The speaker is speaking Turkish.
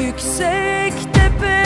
Yüksek tepe.